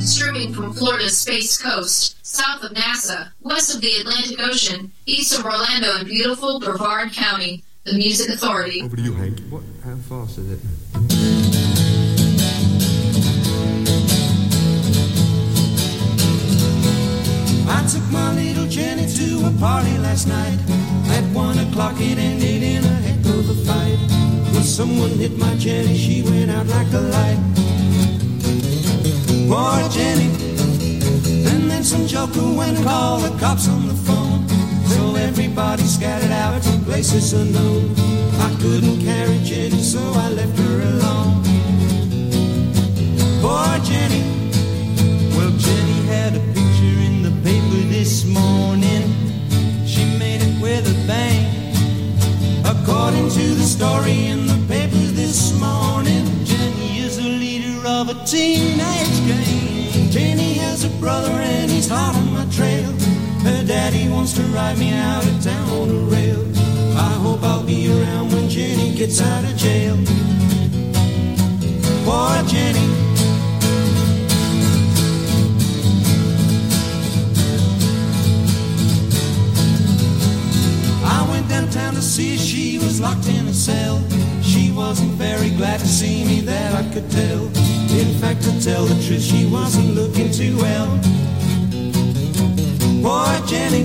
Streaming from Florida's Space Coast, south of NASA, west of the Atlantic Ocean, east of Orlando and beautiful Brevard County, the Music Authority. Over to you, Hank. What? How fast is it? I took my little Jenny to a party last night. At one o'clock it ended in a heck of a fight. When someone hit my Jenny, she went out like a light. Poor Jenny. And then some joker went and called the cops on the phone. So everybody scattered out to places unknown. I couldn't carry Jenny, so I left her alone. Poor Jenny. Well, Jenny had a picture in the paper this morning. She made it with a bang. According to the story in the paper this morning, Jenny is a leader of a teenage gang. Jenny has a brother and he's hot on my trail. Her daddy wants to ride me out of town on a rail. I hope I'll be around when Jenny gets out of jail. Poor Jenny. I went downtown to see if she was locked in a cell. She wasn't very glad to see me, that I could tell. In fact, to tell the truth, she wasn't looking too well. Poor Jenny,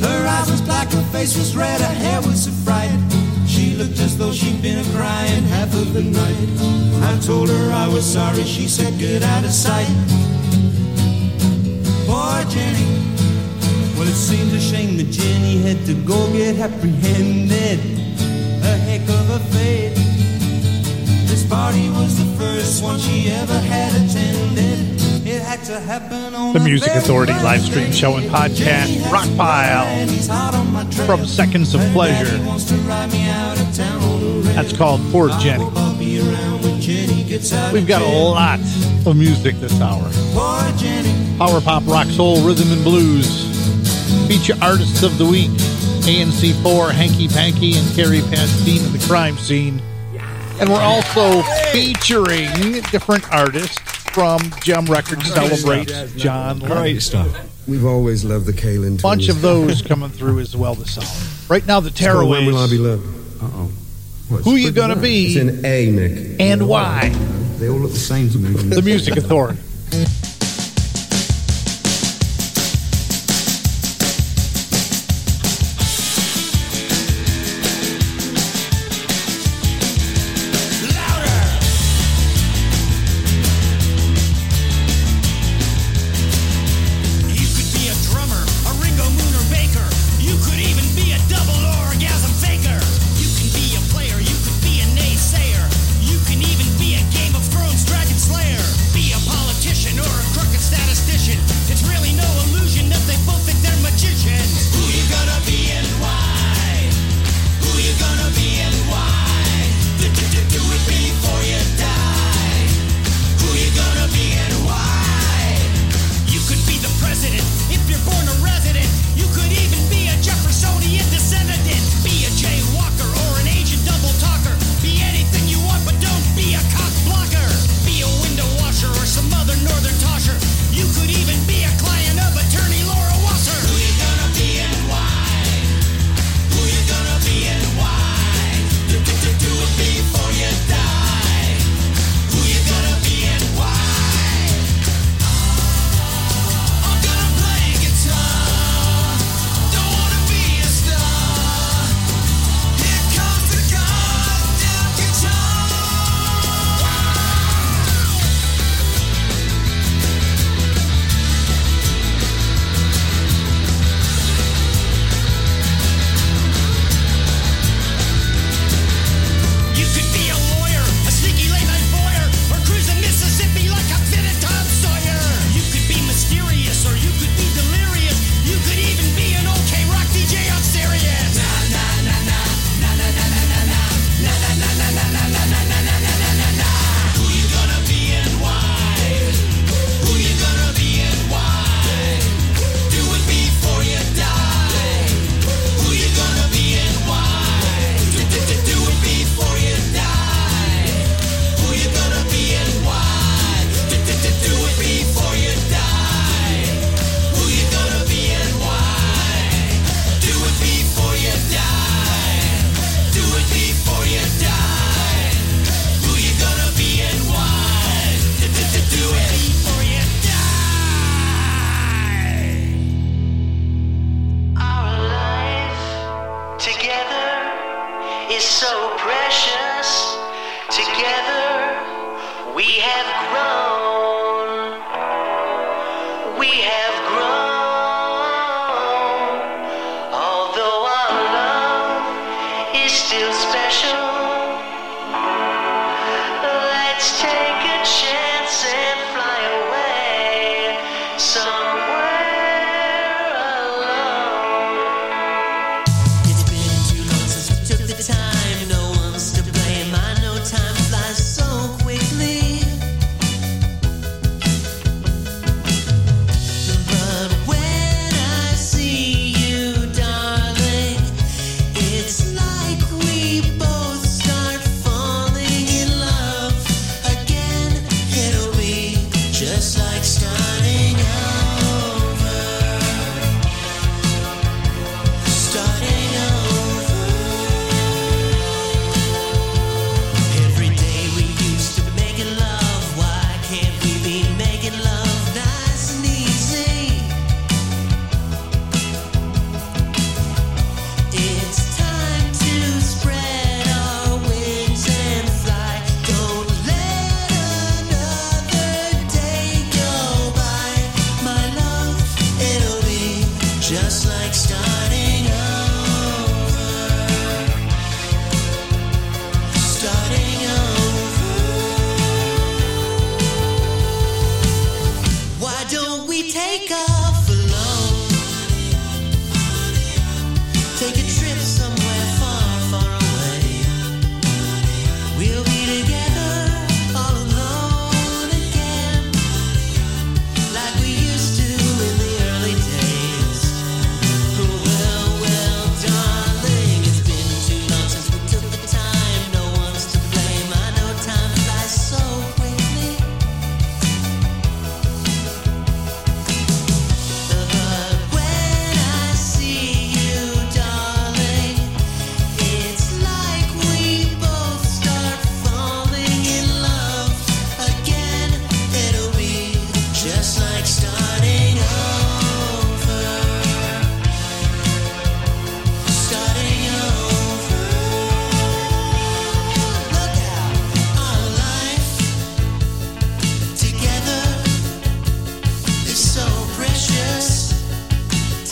her eyes was black, her face was red, her hair was a fright. She looked as though she'd been crying half of the night. I told her I was sorry, she said, get out of sight. Poor Jenny. Well, it seems a shame that Jenny had to go get apprehended. A heck my Music Authority live stream show and podcast, Jenny has Rock a Pile, brother and he's hot on my trail. from Seconds of Pleasure. daddy wants to ride me out of town on a rail. That's called Poor Jenny. hope I'll be around when Jenny gets out We've got a lot of music this hour. Power pop, rock, soul, rhythm, and blues. Feature artists of the week: ANC4, Hanky Panky, and Carrie Pastine of the crime scene. And we're also featuring different artists from Jem Records Celebrate John Lennon. Great stuff. We've always loved the Kalen Bunch of those coming through as well this hour. Right now, the It's called When Will I Be Tearaways. Loved? Uh-oh. What, Who it's you gonna nice. be? It's in A, Nick. And why? They all look the same to me. The Music Authority.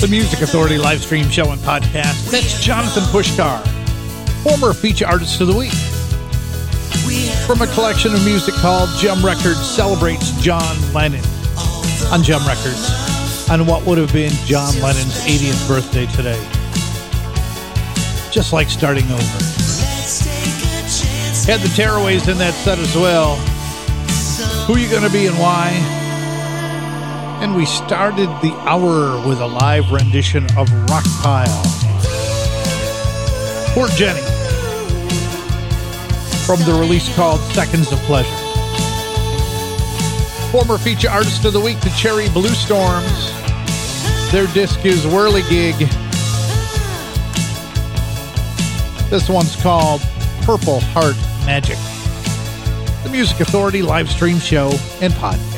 the Music Authority live stream show and podcast. That's Jonathan Pushkar, former feature artist of the week. From a collection of music called Jem Records celebrates John Lennon on Jem Records on what would have been John Lennon's 80th birthday today. Just like starting over. Had the Tearaways in that set as well. Who are you going to be and why? and we started the hour with a live rendition of Rock Pile. Poor Jenny. From the release called Seconds of Pleasure. Former feature artist of the week, the Cherry Bluestorms. Their disc is Whirligig. This one's called Purple Heart Magic. The Music Authority live stream show and podcast.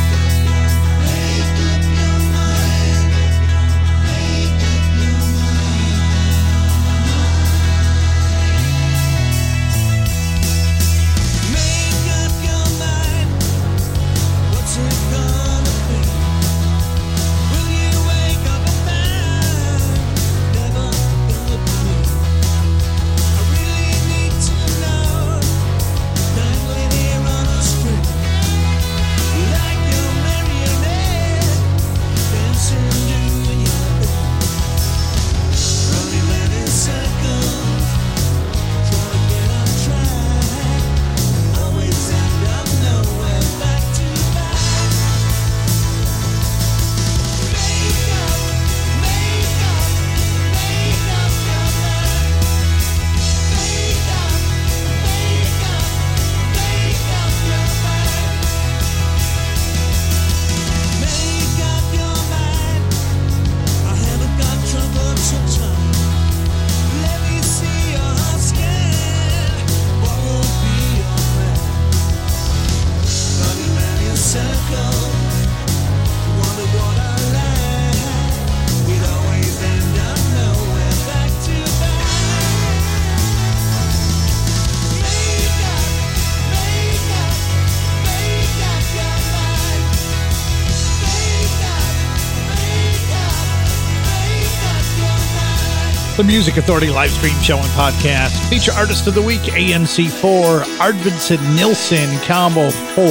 the Music Authority live stream show and podcast. Feature artist of the week, ANC4, Arvidsson Nilsson, Combo 4.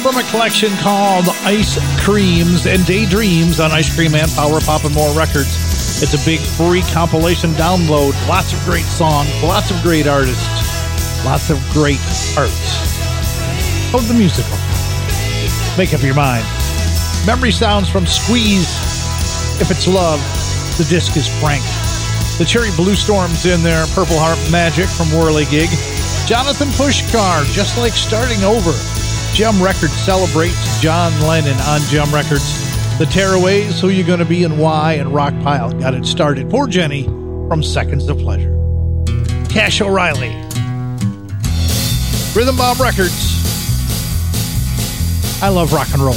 From a collection called Ice Creams and Daydreams on Ice Cream and Power Pop and More Records. It's a big free compilation download. Lots of great songs, lots of great artists, lots of great art. Of the musical. Make up your mind. Memory sounds from Squeeze, If It's Love, the disc is Frank. The Cherry Bluestorm's in there. Purple Heart Magic from Whirligig. Jonathan Pushkar, just like starting over. Jem Records celebrates John Lennon on Jem Records. The Tearaways, Who You Gonna Be and Why, and Rock Pile got it started. Poor Jenny from Seconds of Pleasure. Cash O'Reilly. Rhythm Bob Records. I love rock and roll.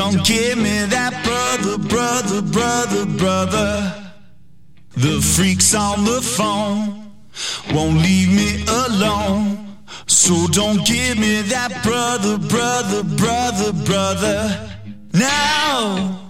Don't give me that brother, brother, brother, brother. The freaks on the phone won't leave me alone. So don't give me that brother, brother, brother, brother. Now!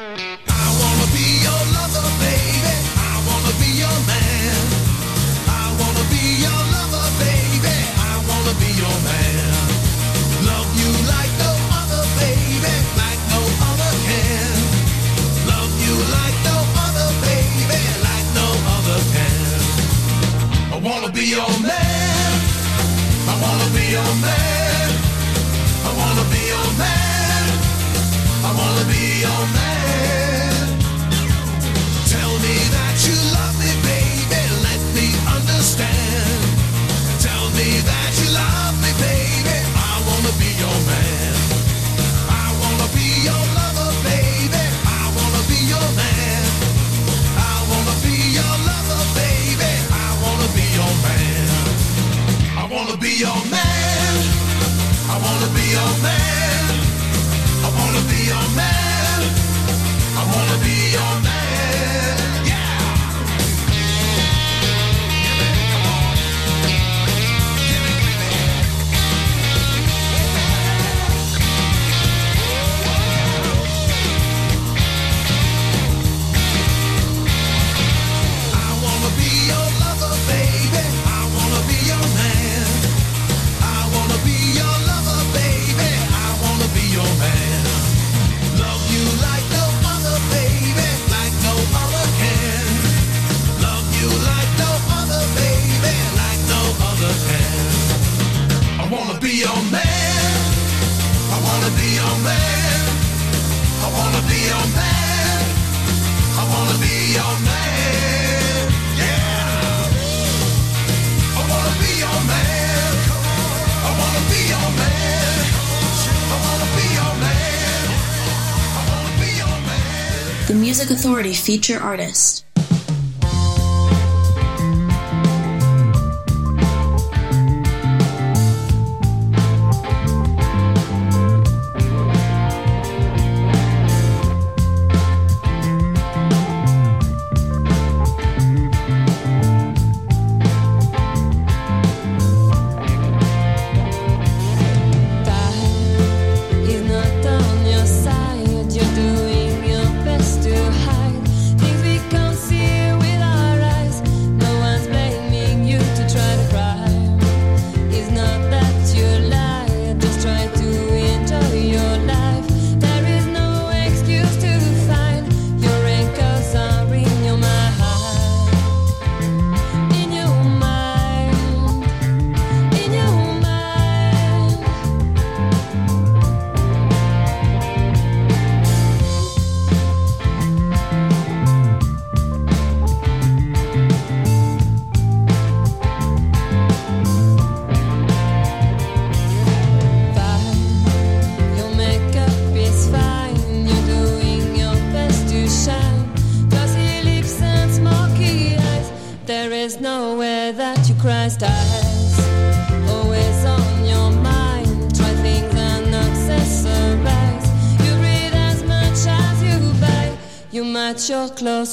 Feature artist.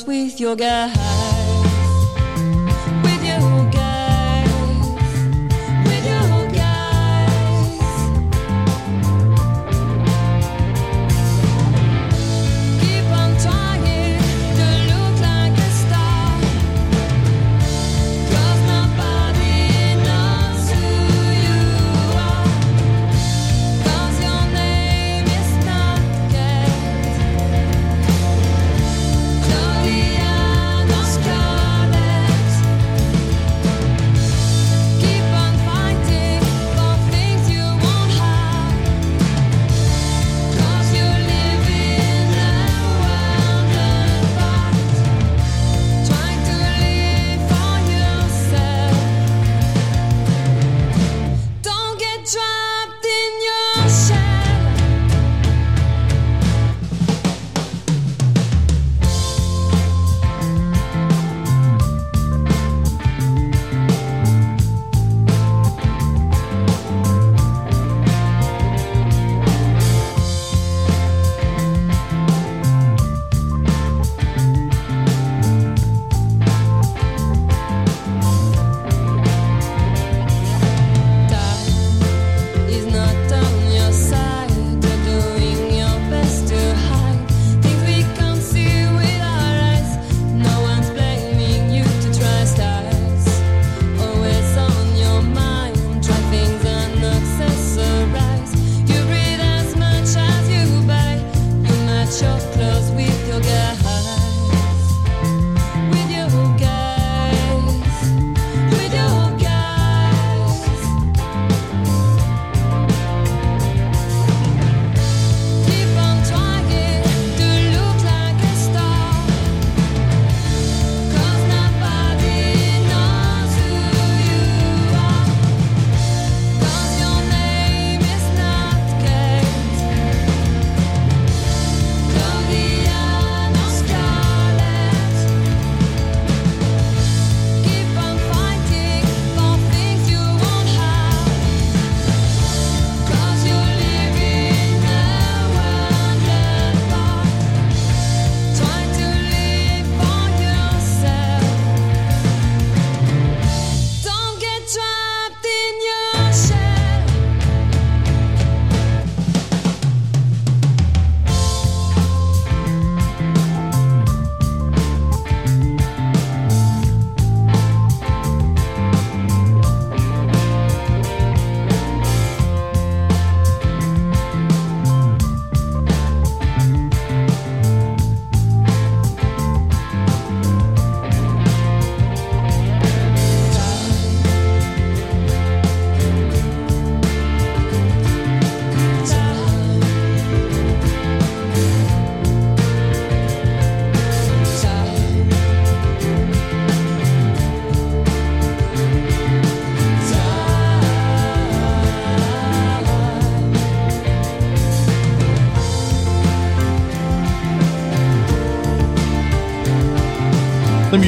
With your guys.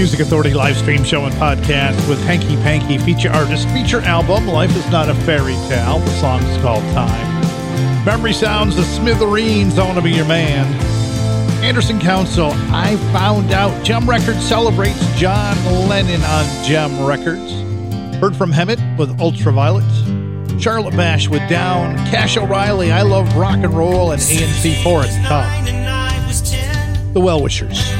Music Authority live stream show and podcast with Hanky Panky feature artist feature album Life is Not a Fairy Tale. The song is called Time. Memory Sounds, The Smithereens, I Want to Be Your Man. Anderson Council, I Found Out. Jem Records celebrates John Lennon on Jem Records. Heard from Hemet with Ultraviolet. Charlotte Bash with Down. Cash O'Reilly, I Love Rock and Roll. And ANC4 at the top. The Well Wishers.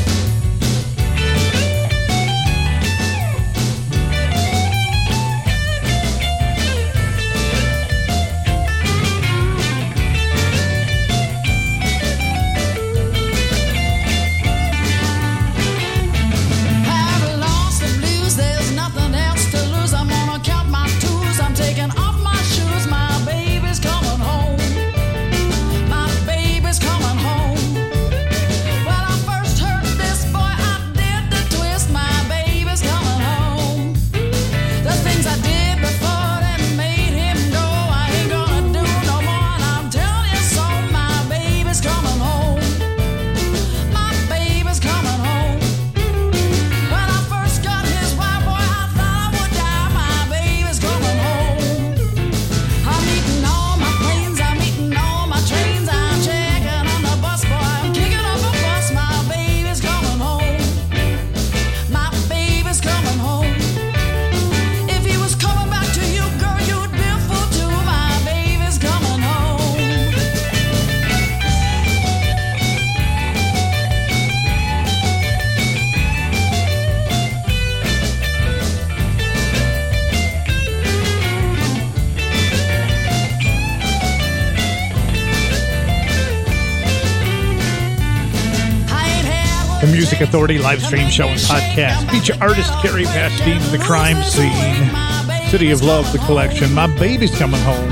Music Authority live stream show and podcast. Feature artist Carrie Pastine, The Crime Scene, City of Love, The Collection, My Baby's Coming Home.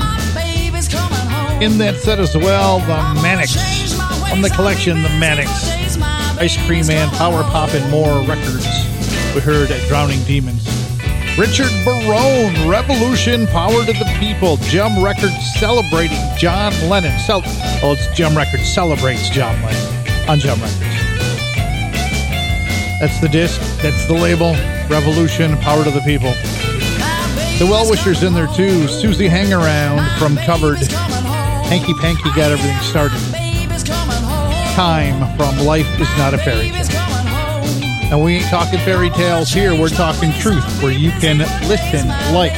In that set as well, The Manics. From the collection, The Manics. Ice Cream Man, Power Pop, and more records we heard at Drowning Demons. Richard Barone, Revolution, Power to the People, Jem Records celebrating John Lennon. So, oh, it's Jem Records celebrates John Lennon on Jem Records. That's the disc. That's the label. Revolution, power to the people. The well wishers in there too. Susie hang around from Covered. Hanky Panky got everything started. Time from Life is Not a Fairy Tale. And we ain't talking fairy tales here. We're talking truth where you can listen, like,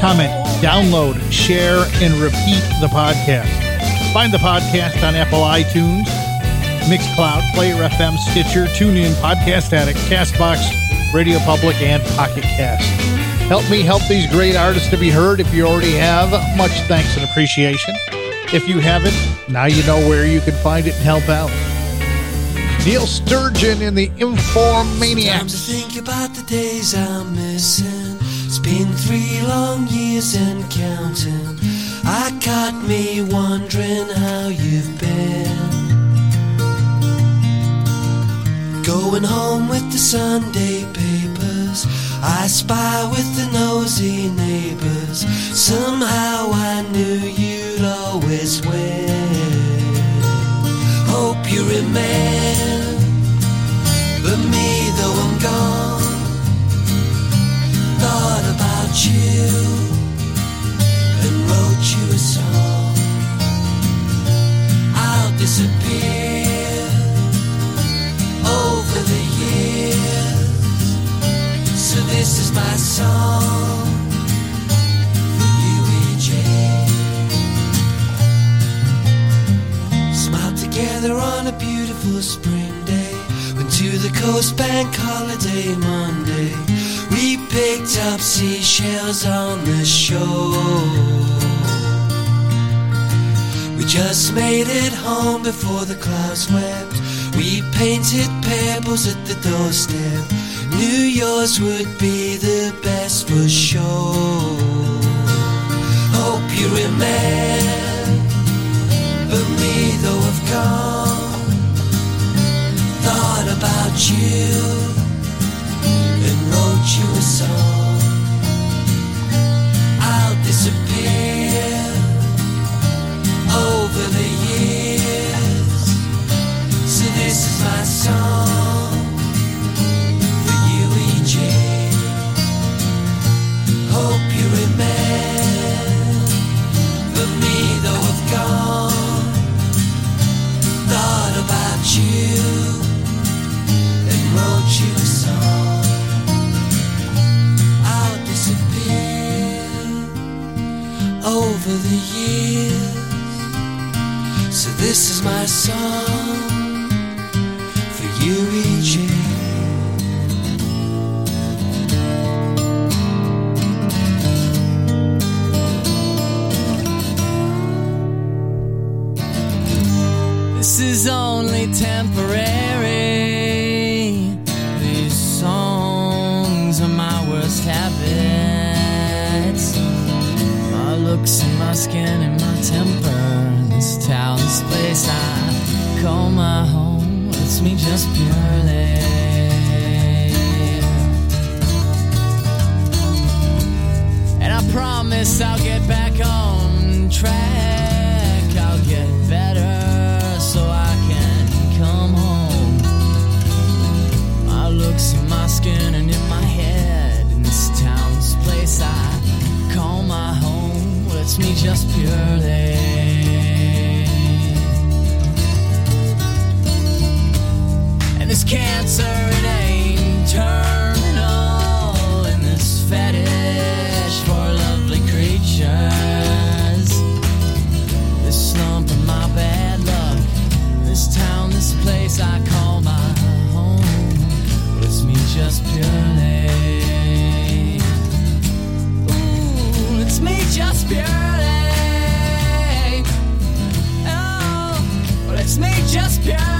comment, download, share, and repeat the podcast. Find the podcast on Apple iTunes Mixcloud, Player FM, Stitcher, TuneIn, Podcast Addict, Castbox, Radio Public, and Pocket Cast. Help me help these great artists to be heard. If you already have, much thanks and appreciation. If you haven't, now you know where you can find it and help out. Neil Sturgeon in the Time to think about the days I'm missing. It's been three long years and counting. I caught me wondering how you've been. Going home with the Sunday papers. I spy with the nosy neighbors. Somehow I knew you'd always win. Hope you remember me though I'm gone. Thought about you and wrote you a song. I'll disappear this is my song EJ. Smiled together on a beautiful spring day. Went to the coast bank holiday Monday. We picked up seashells on the shore. We just made it home before the clouds wept. We painted pebbles at the doorstep. Knew yours would be the best for sure. Hope you remember me though I've gone. Thought about you and wrote you a song. I'll disappear over the years. So this is my song over the years. So this is my song This is only temporary. These songs are my worst habits. My looks and my skin and my temper. This town, this place I call my home. It's me just purely. And I promise I'll get back on track. Skin and in my head. In this town, this place I call my home. Well, it's me just purely. And this cancer, it ain't terminal. And this fetish just purely. Ooh, it's me just purely. Oh, it's me just purely.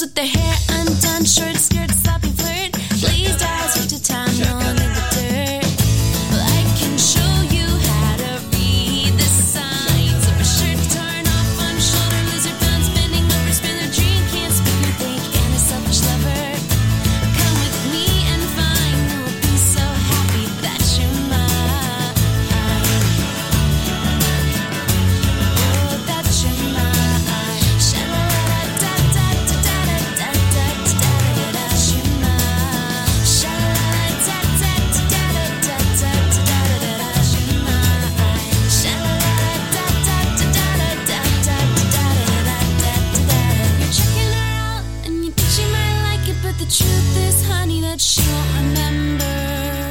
With the head